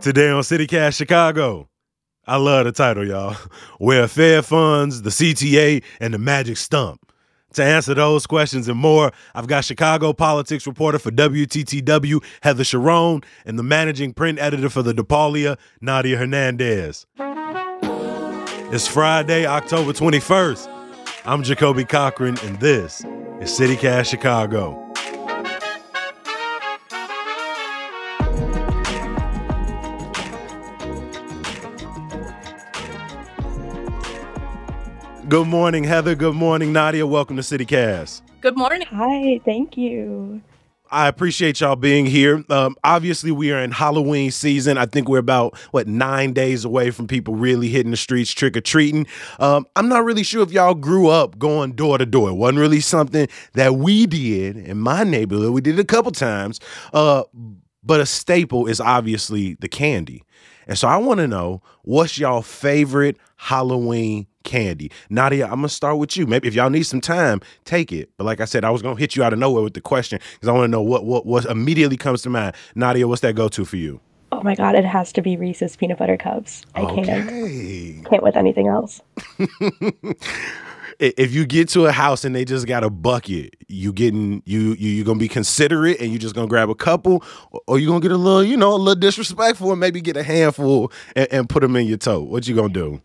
Today on CityCast Chicago. I love the title, y'all. Where Fed funds, the CTA, and the Magic Stump. To answer those questions and more, I've got Chicago politics reporter for WTTW, Heather Cherone, and the managing print editor for the DePaulia, Nadia Hernandez. It's Friday, October 21st. I'm Jacoby Cochran, and this is CityCast Chicago. Good morning, Heather. Good morning, Nadia. Welcome to CityCast. Good morning. Hi, thank you. I appreciate y'all being here. Um, obviously, we are in Halloween season. I think we're about what nine days away from people really hitting the streets trick or treating. Um, I'm not really sure if y'all grew up going door to door. It wasn't really something that we did in my neighborhood. We did it a couple times, uh, but a staple is obviously the candy. And so I want to know what's y'all favorite Halloween candy. Nadia, I'm gonna start with you. Maybe if y'all need some time, take it. But like I said, I was gonna hit you out of nowhere with the question because I want to know what what what immediately comes to mind. Nadia, what's that go to for you? Oh my god, it has to be Reese's peanut butter cups. I Okay. can't can't with anything else. If you get to a house and they just got a bucket, you getting you you you gonna be considerate and you just gonna grab a couple, or- you gonna get a little you know a little disrespectful and maybe get a handful and, and put them in your tote. What you gonna do?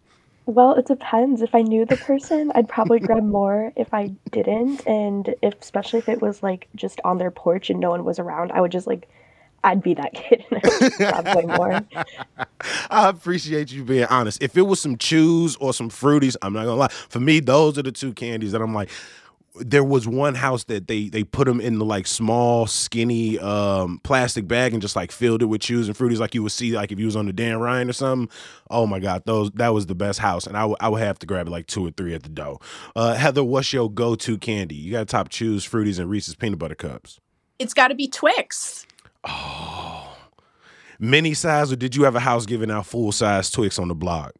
Well, it depends. If I knew the person, I'd probably grab more. If I didn't, and if especially if it was like just on their porch and no one was around, I would just like I'd be that kid and I would just grab way more. I appreciate you being honest. If it was some chews or some fruities, I'm not gonna lie. For me, those are the two candies that I'm like. There was one house that they they put them in the like small skinny um plastic bag and just like filled it with chews and fruities like you would see like if you was on the Dan Ryan or something. Oh my god, those that was the best house, and I would- I would have to grab like two or three at the door. Uh, Heather, what's your go to candy? You got to top chews, fruities, and Reese's peanut butter cups. It's got to be Twix. Oh, mini size, or did you have a house giving out full size Twix on the block?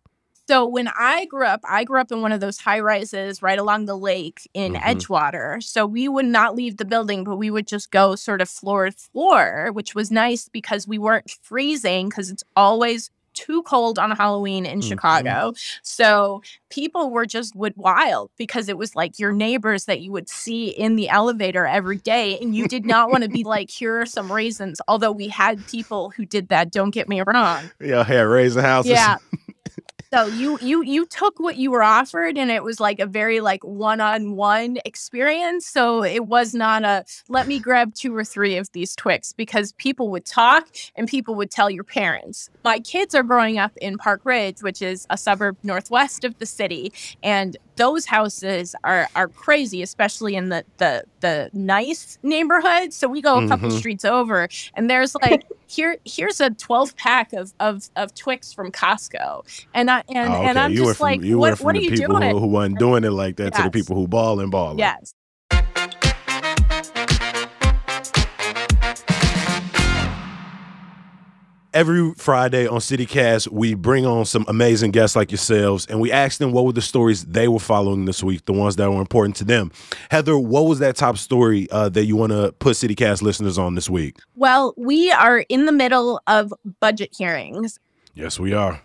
So when I grew up, I grew up in one of those high rises right along the lake in Mhm. Edgewater. So we would not leave the building, but we would just go sort of floor to floor, which was nice because we weren't freezing because it's always too cold on Halloween in Mhm. Chicago. So people were just would wild because it was like your neighbors that you would see in the elevator every day and you did not want to be like here are some raisins although we had people who did that don't get me wrong Yeah, had raisin houses. yeah. So you you you took what you were offered and it was like a very like one-on-one experience. So it was not a let me grab two or three of these Twix because people would talk and people would tell your parents. My kids are growing up in Park Ridge, which is a suburb northwest of the city, and those houses are are crazy, especially in the the the nice neighborhoods. So we go a couple Mhm. streets over and there's like here here's a 12 pack of of of Twix from Costco. And I and Oh, and. I'm you just from, like what what are you people doing? who, who wasn't doing it like that to the people who ball and ball. yes. Every Friday on CityCast, we bring on some amazing guests like yourselves, and we ask them what were the stories they were following this week, the ones that were important to them. Heather, what was that top story uh, that you want to put CityCast listeners on this week? Well, we are in the middle of budget hearings. Yes, we are.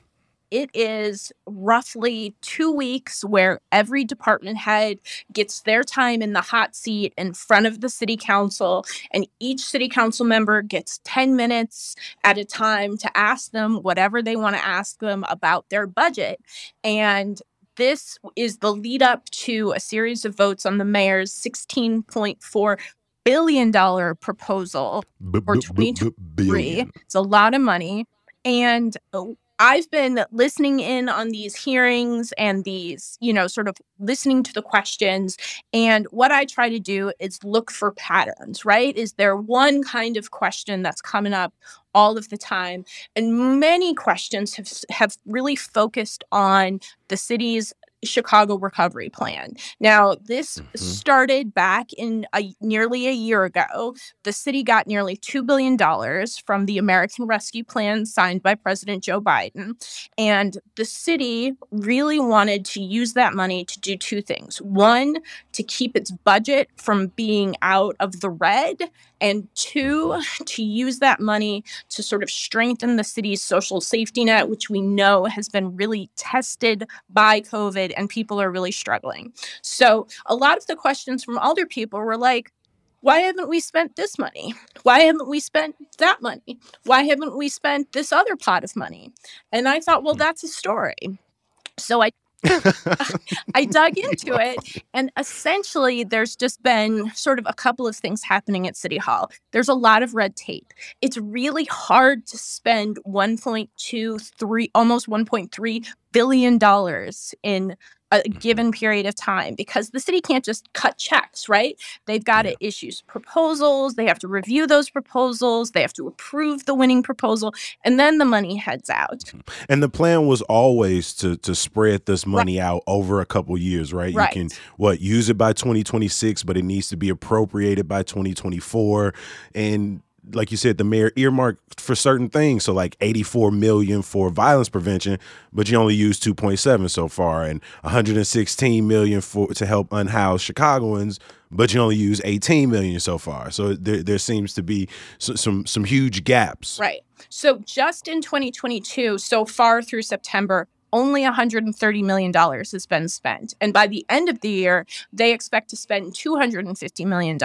It is roughly two weeks where every department head gets their time in the hot seat in front of the city council, and each city council member gets 10 minutes at a time to ask them whatever they want to ask them about their budget. And this is the lead up to a series of votes on the mayor's $16.4 billion proposal B- For b- b- b- 2023. It's a lot of money. And uh, I've been listening in on these hearings and these, you know, sort of listening to the questions. And what I try to do is look for patterns, right? Is there one kind of question that's coming up all of the time? And many questions have, have really focused on the city's Chicago Recovery Plan. Now, this mm-hmm. started back in a, nearly a year ago. The city got nearly $2 billion from the American Rescue Plan signed by President Joe Biden. And the city really wanted to use that money to do two things one, to keep its budget from being out of the red, and two, to use that money to sort of strengthen the city's social safety net, which we know has been really tested by COVID and people are really struggling. So, a lot of the questions from older people were like, why haven't we spent this money? Why haven't we spent that money? Why haven't we spent this other pot of money? And I thought, well, hmm. that's a story. So I I dug into it, and essentially, there's just been sort of a couple of things happening at City Hall. There's a lot of red tape. It's really hard to spend 1.23, almost 1.3 billion dollars in a mm-hmm. given period of time because the city can't just cut checks, right? They've got yeah. to issue proposals, they have to review those proposals, they have to approve the winning proposal, and then the money heads out. Mm-hmm. And the plan was always to to spread this money right. out over a couple years, right? right? You can what use it by 2026, but it needs to be appropriated by 2024 and like you said, the mayor earmarked for certain things. So like 84 million for violence prevention, but you only used 2.7 so far, and 116 million for to help unhoused Chicagoans, but you only use 18 million so far. So there, there seems to be some, some some huge gaps. Right. So just in 2022, so far through September, only $130 million has been spent. And by the end of the year, they expect to spend $250 million.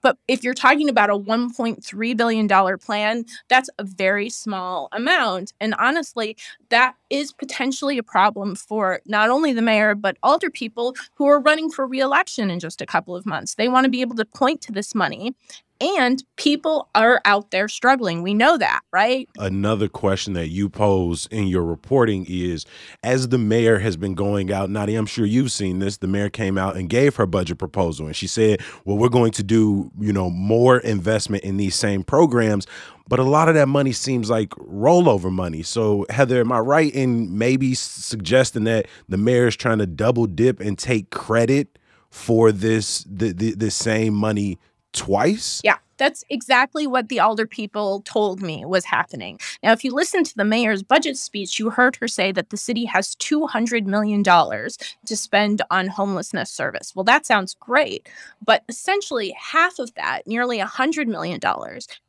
But if you're talking about a $1.3 billion plan, that's a very small amount. And honestly, that is potentially a problem for not only the mayor, but older people who are running for reelection in just a couple of months. They want to be able to point to this money and people are out there struggling. We know that, right? Another question that you pose in your reporting is as the mayor has been going out, Nadia, I'm sure you've seen this. The mayor came out and gave her budget proposal and she said, Well, we're going to do, you know, more investment in these same programs. But a lot of that money seems like rollover money. So, Heather, am I right in maybe suggesting that the mayor is trying to double dip and take credit for this the, the, the same money twice? Yeah. That's exactly what the older people told me was happening. Now, if you listen to the mayor's budget speech, you heard her say that the city has $200 million to spend on homelessness service. Well, that sounds great. But essentially, half of that, nearly $100 million,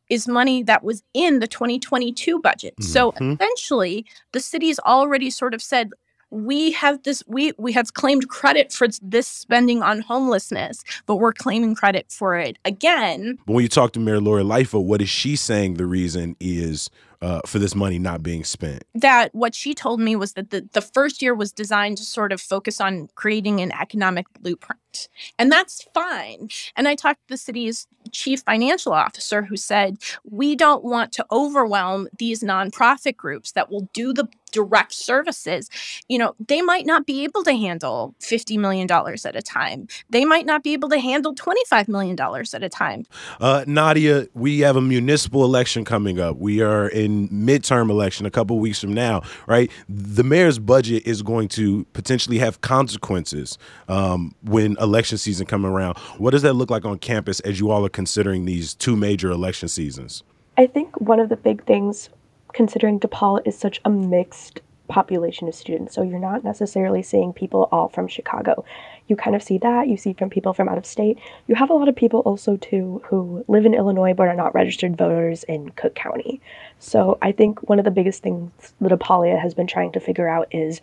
is money that was in the 2022 budget. Mm-hmm. So essentially, the city's already sort of said, we have this we we have claimed credit for this spending on homelessness but we're claiming credit for it again. When you talk to mayor lori lightfoot what is she saying the reason is uh, for this money not being spent? That what she told me was that the, the first year was designed to sort of focus on creating an economic blueprint. And that's fine. And I talked to the city's chief financial officer who said, we don't want to overwhelm these nonprofit groups that will do the direct services, you know, they might not be able to handle $50 million at a time. They might not be able to handle $25 million at a time. Uh, Nadia, we have a municipal election coming up. We are in midterm election a couple weeks from now, right? The mayor's budget is going to potentially have consequences um, when election season come around. What does that look like on campus as you all are considering these two major election seasons? I think one of the big things considering DePaul is such a mixed population of students. So you're not necessarily seeing people all from Chicago. You kind of see that. You see from people from out of state. You have a lot of people also too who live in Illinois but are not registered voters in Cook County. So I think one of the biggest things that DePaulia has been trying to figure out is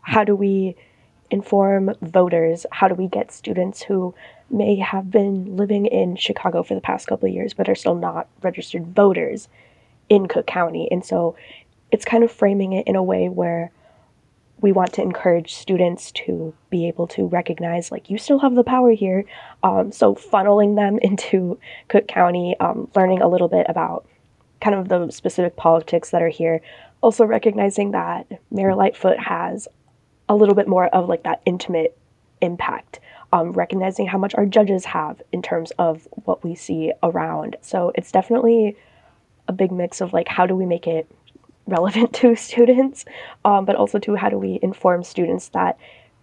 how do we inform voters? How do we get students who may have been living in Chicago for the past couple of years but are still not registered voters in Cook County. And so it's kind of framing it in a way where we want to encourage students to be able to recognize like you still have the power here. Um, so funneling them into cook county um, learning a little bit about kind of the specific politics that are here. Also recognizing that mayor lightfoot has a little bit more of like that intimate impact. Um, recognizing how much our judges have in terms of what we see around. So it's definitely a big mix of like how do we make it relevant to students, um, but also to how do we inform students that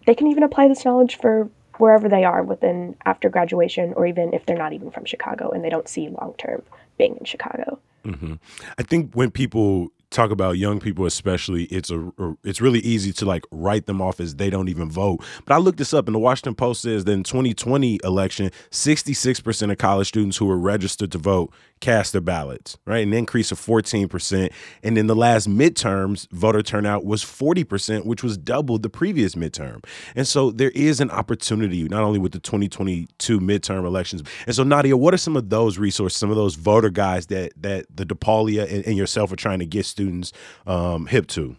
they can even apply this knowledge for wherever they are within after graduation or even if they're not even from Chicago and they don't see long term being in Chicago. Mm-hmm. I think when people talk about young people especially it's a it's really easy to like write them off as they don't even vote but i looked this up and the washington post says that in 2020 election 66% of college students who were registered to vote cast their ballots right an increase of 14% and in the last midterms voter turnout was 40% which was double the previous midterm and so there is an opportunity not only with the 2022 midterm elections and so nadia what are some of those resources some of those voter guys that that the DePaulia and, and yourself are trying to get students students um, hip to.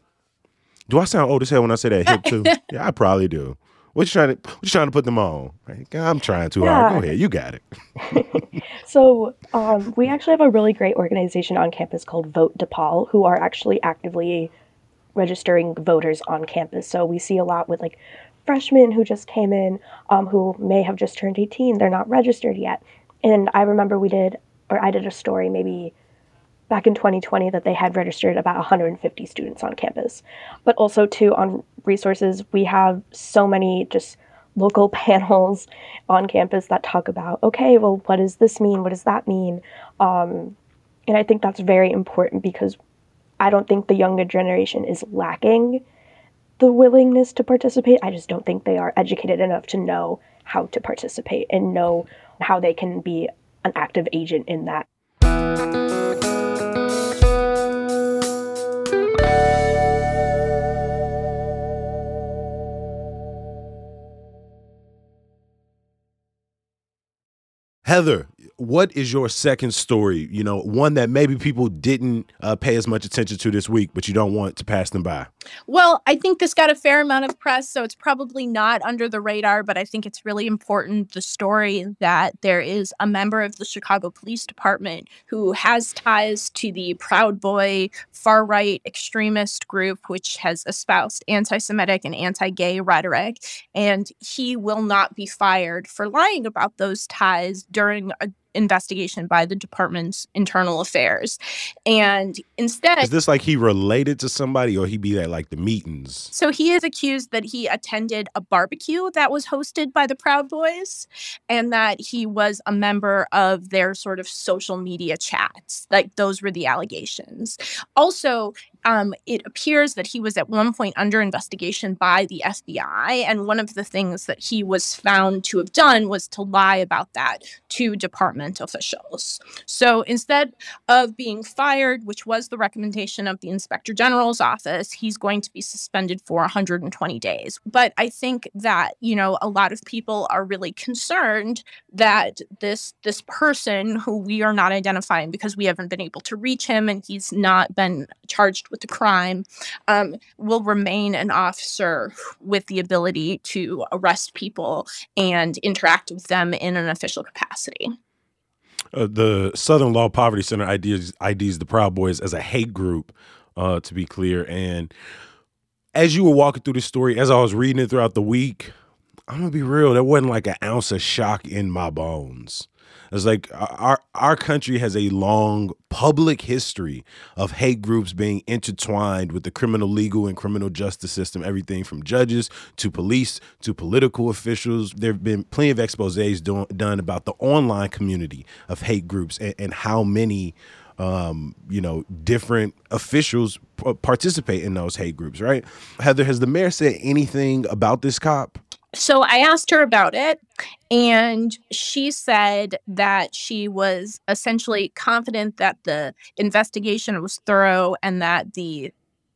Do I sound old as hell when I say that hip to? yeah, I probably do. What you trying to what you trying to put them on? I'm trying too yeah. hard. Go ahead, you got it. so um, we actually have a really great organization on campus called Vote DePaul, who are actually actively registering voters on campus. So we see a lot with like freshmen who just came in, um, who may have just turned 18. They're not registered yet. And I remember we did, or I did a story maybe back in 2020 that they had registered about 150 students on campus. But also, too, on resources, we have so many just local panels on campus that talk about, okay, well, what does this mean? What does that mean? Um, and I think that's very important because I don't think the younger generation is lacking the willingness to participate. I just don't think they are educated enough to know how to participate and know how they can be an active agent in that. Heather, what is your second story? You know, one that maybe people didn't uh, pay as much attention to this week, but you don't want to pass them by. Well, I think this got a fair amount of press, so it's probably not under the radar, but I think it's really important the story that there is a member of the Chicago Police Department who has ties to the Proud Boy far right extremist group, which has espoused anti Semitic and anti gay rhetoric. And he will not be fired for lying about those ties during a investigation by the department's internal affairs. And instead, is this like he related to somebody or he be at like the meetings? So he is accused that he attended a barbecue that was hosted by the Proud Boys and that he was a member of their sort of social media chats. Like those were the allegations. Also, um, it appears that he was at one point under investigation by the FBI. And one of the things that he was found to have done was to lie about that to department officials. So instead of being fired, which was the recommendation of the inspector general's office, he's going to be suspended for 120 days. But I think that, you know, a lot of people are really concerned that this this person who we are not identifying because we haven't been able to reach him and he's not been charged with with the crime um, will remain an officer with the ability to arrest people and interact with them in an official capacity. Uh, the Southern Law Poverty Center IDs, IDs the Proud Boys as a hate group, uh, to be clear. And as you were walking through the story, as I was reading it throughout the week, I'm gonna be real. There wasn't like an ounce of shock in my bones. It's like our our country has a long public history of hate groups being intertwined with the criminal legal and criminal justice system, everything from judges to police to political officials. There have been plenty of exposés do- done about the online community of hate groups and, and how many um, you know, different officials participate in those hate groups, right? Heather, has the mayor said anything about this cop? So I asked her about it, and she said that she was essentially confident that the investigation was thorough and that the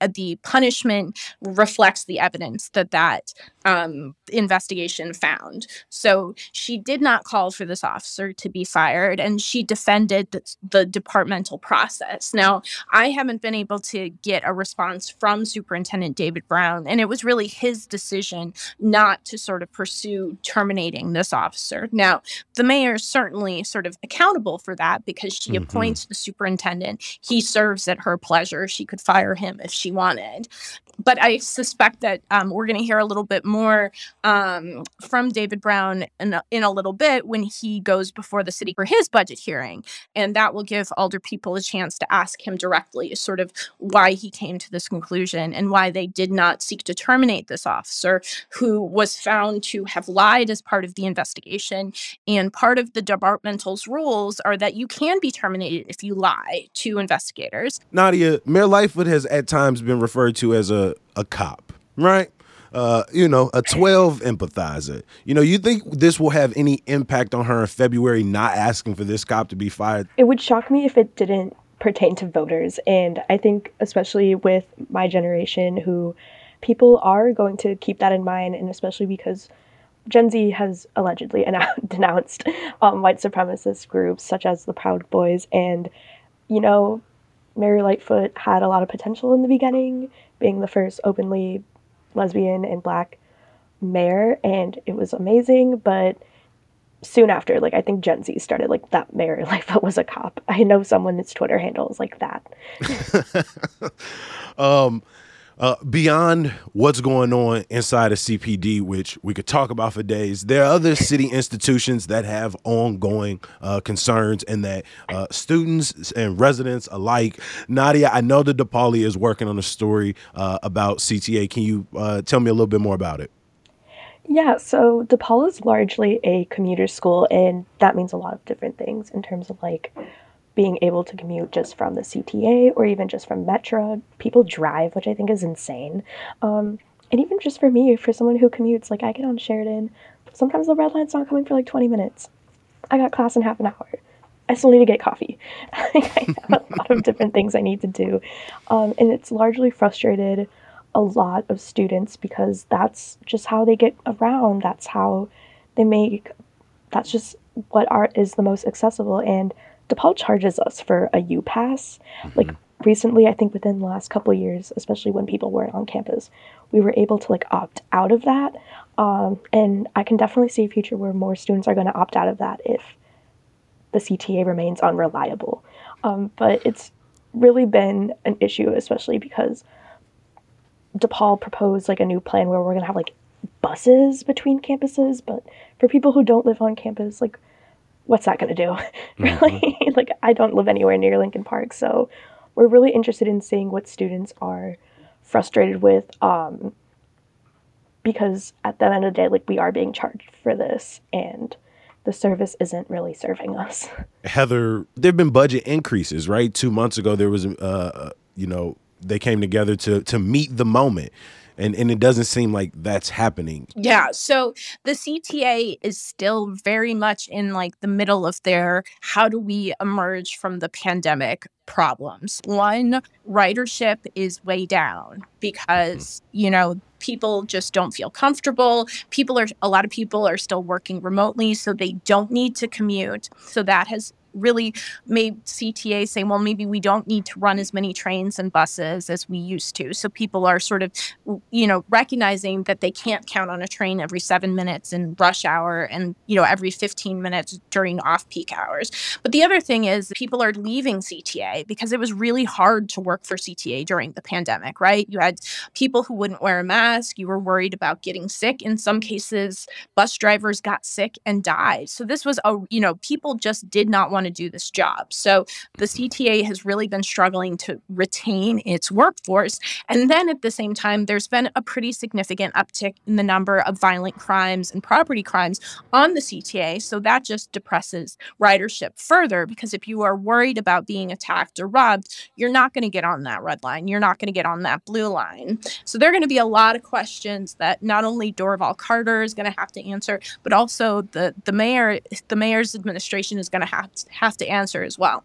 the punishment reflects the evidence that that um, investigation found. So she did not call for this officer to be fired, and she defended the, the departmental process. Now, I haven't been able to get a response from Superintendent David Brown, and it was really his decision not to sort of pursue terminating this officer. Now, the mayor is certainly sort of accountable for that because she mm-hmm. appoints the superintendent. He serves at her pleasure. She could fire him if she wanted. But I suspect that um, we're going to hear a little bit more um, from David Brown in a, in a little bit when he goes before the city for his budget hearing. And that will give alder people a chance to ask him directly, sort of why he came to this conclusion and why they did not seek to terminate this officer who was found to have lied as part of the investigation. And part of the departmental's rules are that you can be terminated if you lie to investigators. Nadia, Mayor Lightfoot has at times been referred to as a, a cop, right? Uh, you know, a 12 empathizer. You know, you think this will have any impact on her in February not asking for this cop to be fired? It would shock me if it didn't pertain to voters. And I think, especially with my generation, who people are going to keep that in mind, and especially because Gen Z has allegedly denounced um, white supremacist groups such as the Proud Boys. And, you know, Mayor Lightfoot had a lot of potential in the beginning, being the first openly lesbian and black mayor, and it was amazing. But soon after, like I think Gen Z started like that Mayor Lightfoot was a cop. I know someone that's Twitter handle is like that. um, uh, beyond what's going on inside of CPD, which we could talk about for days, there are other city institutions that have ongoing uh, concerns and that uh, students and residents alike. Nadia, I know that DePaulia is working on a story uh, about CTA. Can you uh, tell me a little bit more about it? Yeah, so DePaul is largely a commuter school, and that means a lot of different things in terms of like being able to commute just from the CTA or even just from Metra. People drive, which I think is insane. Um, and even just for me, for someone who commutes, like I get on Sheridan, sometimes the red line's not coming for like 20 minutes. I got class in half an hour. I still need to get coffee. I have a lot of different things I need to do. Um, and it's largely frustrated a lot of students because that's just how they get around. That's how they make, that's just what art is the most accessible. And DePaul charges us for a U pass. Mm-hmm. Like recently, I think within the last couple of years, especially when people weren't on campus, we were able to like opt out of that. Um, and I can definitely see a future where more students are going to opt out of that if the CTA remains unreliable. Um, but it's really been an issue, especially because DePaul proposed like a new plan where we're going to have like buses between campuses. But for people who don't live on campus, like what's that going to do? really? Mm-hmm. like, I don't live anywhere near Lincoln Park. So we're really interested in seeing what students are frustrated with. Um, because at the end of the day, like, we are being charged for this. And the service isn't really serving us. Heather, there have been budget increases, right? Two months ago, there was, uh, uh you know, they came together to to meet the moment and and it doesn't seem like that's happening. Yeah, so the CTA is still very much in like the middle of their how do we emerge from the pandemic problems. One, ridership is way down mm-hmm. because, you know, people just don't feel comfortable. People are a lot of people are still working remotely, so they don't need to commute. So that has really made CTA say, well, maybe we don't need to run as many trains and buses as we used to. So people are sort of, you know, recognizing that they can't count on a train every seven minutes in rush hour and, you know, every 15 minutes during off peak hours. But the other thing is people are leaving CTA because it was really hard to work for CTA during the pandemic, right? You had people who wouldn't wear a mask. You were worried about getting sick. In some cases, bus drivers got sick and died. So this was a, you know, people just did not want to do this job. So the CTA has really been struggling to retain its workforce. And then at the same time, there's been a pretty significant uptick in the number of violent crimes and property crimes on the CTA. So that just depresses ridership further because if you are worried about being attacked or robbed, you're not going to get on that red line. You're not going to get on that blue line. So there are going to be a lot of questions that not only Dorval Carter is going to have to answer, but also the the mayor, the mayor's administration is going to have to have to answer as well.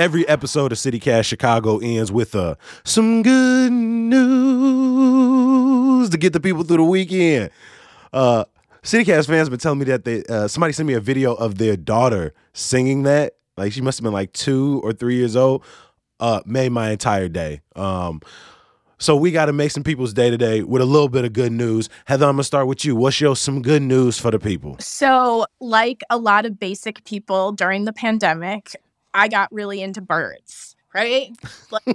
Every episode of CityCast Chicago ends with uh, some good news to get the people through the weekend. Uh, CityCast fans been telling me that they uh, somebody sent me a video of their daughter singing that. Like she must have been like two or three years old uh, made my entire day. Um, So we got to make some people's day today with a little bit of good news. Heather, I'm gonna start with you. What's your some good news for the people? So, like a lot of basic people during the pandemic, I got really into birds right? I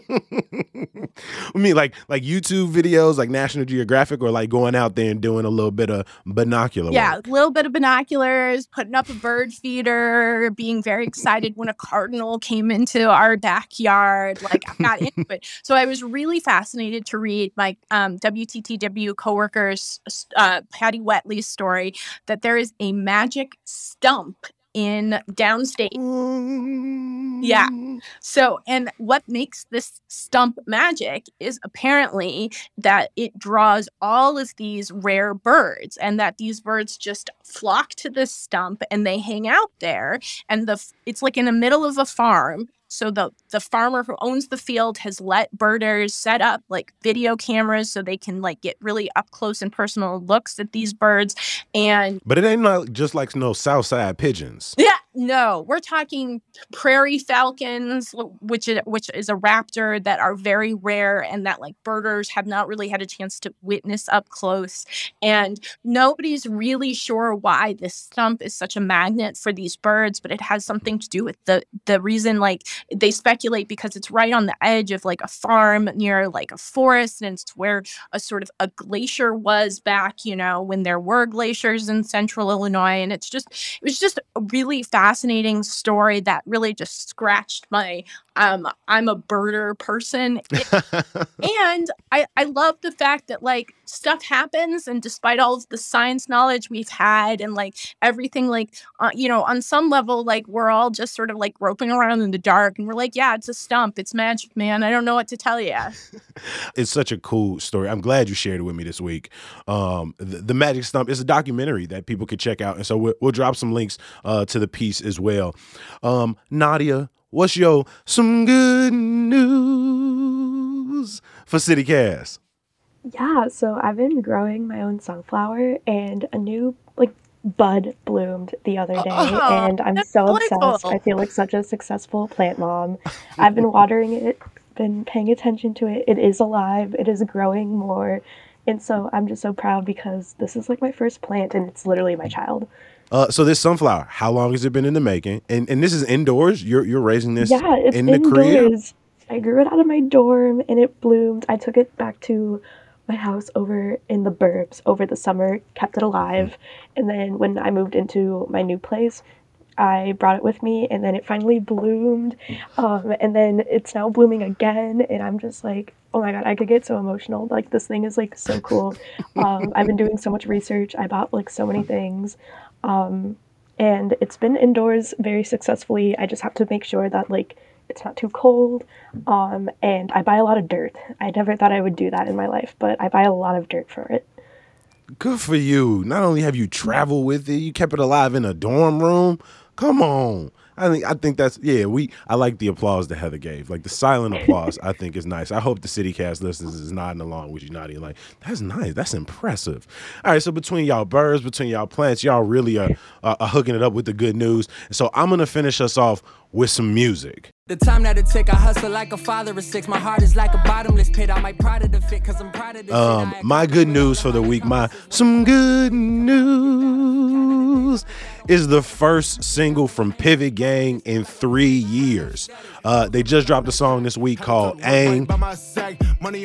mean, like like YouTube videos, like National Geographic, or like going out there and doing a little bit of binocular. Yeah, work? a little bit of binoculars, putting up a bird feeder, being very excited when a cardinal came into our backyard. Like I got into it, so I was really fascinated to read my um, WTTW coworkers uh, Patty Wetli's story that there is a magic stump in downstate. Yeah. Mm. So, and what makes this stump magic is apparently that it draws all of these rare birds and that these birds just flock to this stump and they hang out there and the it's like in the middle of a farm so the the farmer who owns the field has let birders set up like video cameras so they can like get really up close and personal looks at these birds and but it ain't not just like no south side pigeons. Yeah no we're talking prairie falcons which is which is a raptor that are very rare and that like birders have not really had a chance to witness up close. And nobody's really sure why this stump is such a magnet for these birds but it has something to do with the the reason like they speculate because it's right on the edge of like a farm near like a forest and it's where a sort of a glacier was back you know when there were glaciers in central illinois and it's just it was just a really fascinating story that really just scratched my um i'm a birder person and i i love the fact that like stuff happens and despite all of the science knowledge we've had and like everything like uh, you know on some level like we're all just sort of like groping around in the dark and we're like yeah it's a stump. It's magic man. I don't know what to tell you it's such a cool story. I'm glad you shared it with me this week. Um the, the magic stump is a documentary that people could check out and so we'll, we'll drop some links uh to the piece as well. Um nadia what's your some good news for CityCast? Yeah, so I've been growing my own sunflower and a new like bud bloomed the other day oh, and I'm so obsessed. I feel like such a successful plant mom. I've been watering it, been paying attention to it. It is alive. It is growing more. And so I'm just so proud because this is like my first plant and it's literally my child. Uh, so this sunflower, how long has it been in the making? And and this is indoors. You're you're raising this. Yeah, it's in indoors. the crib. I grew it out of my dorm and it bloomed. I took it back to my house over in the burbs over the summer, kept it alive, mm. and then when I moved into my new place, I brought it with me, and then it finally bloomed, um, and then it's now blooming again, and I'm just like, oh my god, I could get so emotional. Like this thing is like so cool. Um, I've been doing so much research. I bought like so many things. Um, and it's been indoors very successfully. I just have to make sure that like it's not too cold. Um, and I buy a lot of dirt. I never thought I would do that in my life, but I buy a lot of dirt for it. Good for you. Not only have you traveled with it, you kept it alive in a dorm room. Come on. I think I think that's yeah. We I like the applause that Heather gave. Like the silent applause, I think is nice. I hope the CityCast listeners is nodding along with you, nodding like that's nice. That's impressive. All right, so between y'all birds, between y'all plants, y'all really are, are, are hooking it up with the good news. So I'm gonna finish us off with some music. The time that it took, I hustle like a father of six. My heart is like a bottomless pit. I might pride of the fit, cause I'm proud of the Um, my good news for the week, my some good news is the first single from Pivot Gang in three years. Uh, they just dropped a song this week called Aang.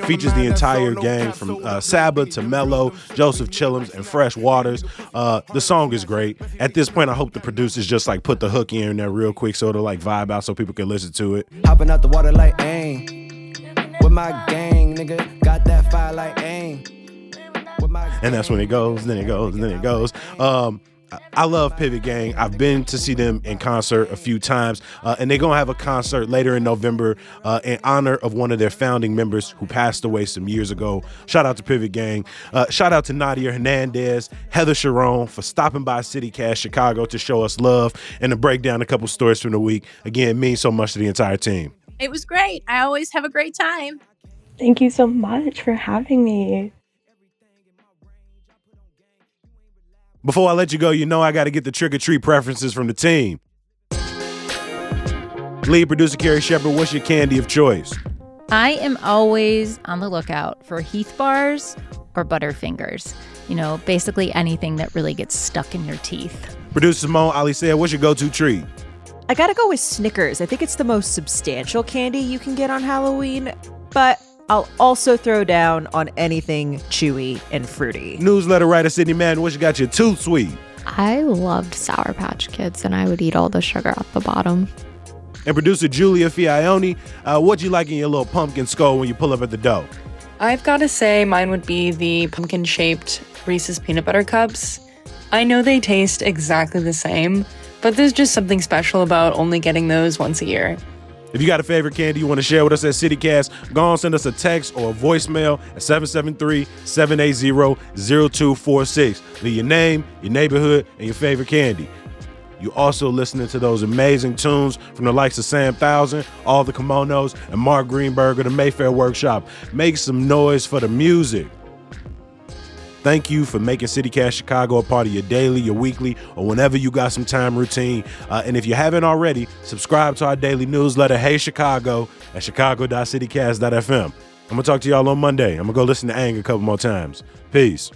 Features the entire gang from uh, Saba to Mello, Joseph Chilliams, and Fresh Waters. Uh, the song is great. At this point, I hope the producers just like put the hook in there real quick so it'll like vibe out so people can listen to it. Hopping out the water like Aang. With my gang, nigga. Got that fire like Aang. And that's when it goes, then it goes, and then it goes. Um, I love Pivot Gang. I've been to see them in concert a few times, uh, and they're gonna have a concert later in November uh, in honor of one of their founding members who passed away some years ago. Shout out to Pivot Gang. Uh, shout out to Nadia Hernandez, Heather Cherone for stopping by CityCast Chicago to show us love and to break down a couple stories from the week. Again, means so much to the entire team. It was great. I always have a great time. Thank you so much for having me. Before I let you go, you know I got to get the trick or treat preferences from the team. Lead producer Carrie Shepard, what's your candy of choice? I am always on the lookout for Heath bars or Butterfingers. You know, basically anything that really gets stuck in your teeth. Producer Simone Alicea, what's your go-to treat? I gotta go with Snickers. I think it's the most substantial candy you can get on Halloween, but I'll also throw down on anything chewy and fruity. Newsletter writer Sydney Madden, what you got your too sweet? I loved Sour Patch Kids and I would eat all the sugar at the bottom. And producer Julia Fiaioni, uh, what you like in your little pumpkin skull when you pull up at the dough? I've got to say, mine would be the pumpkin shaped Reese's peanut butter cups. I know they taste exactly the same, but there's just something special about only getting those once a year. If you got a favorite candy you want to share with us at CityCast, go on send us a text or a voicemail at 773-780-0246. Leave your name, your neighborhood, and your favorite candy. You're also listening to those amazing tunes from the likes of Sam Thousand, All the Kimonos, and Mark Greenberg of the Mayfair Workshop. Make some noise for the music. Thank you for making CityCast Chicago a part of your daily, your weekly, or whenever you got some time routine. Uh, and if you haven't already, subscribe to our daily newsletter, Hey Chicago, at chicago.citycast.fm. I'm going to talk to y'all on Monday. I'm going to go listen to Aang a couple more times. Peace.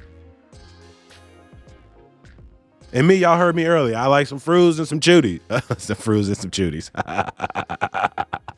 And me, y'all heard me earlier. I like some fruits and some chuties. some fruits and some chuties.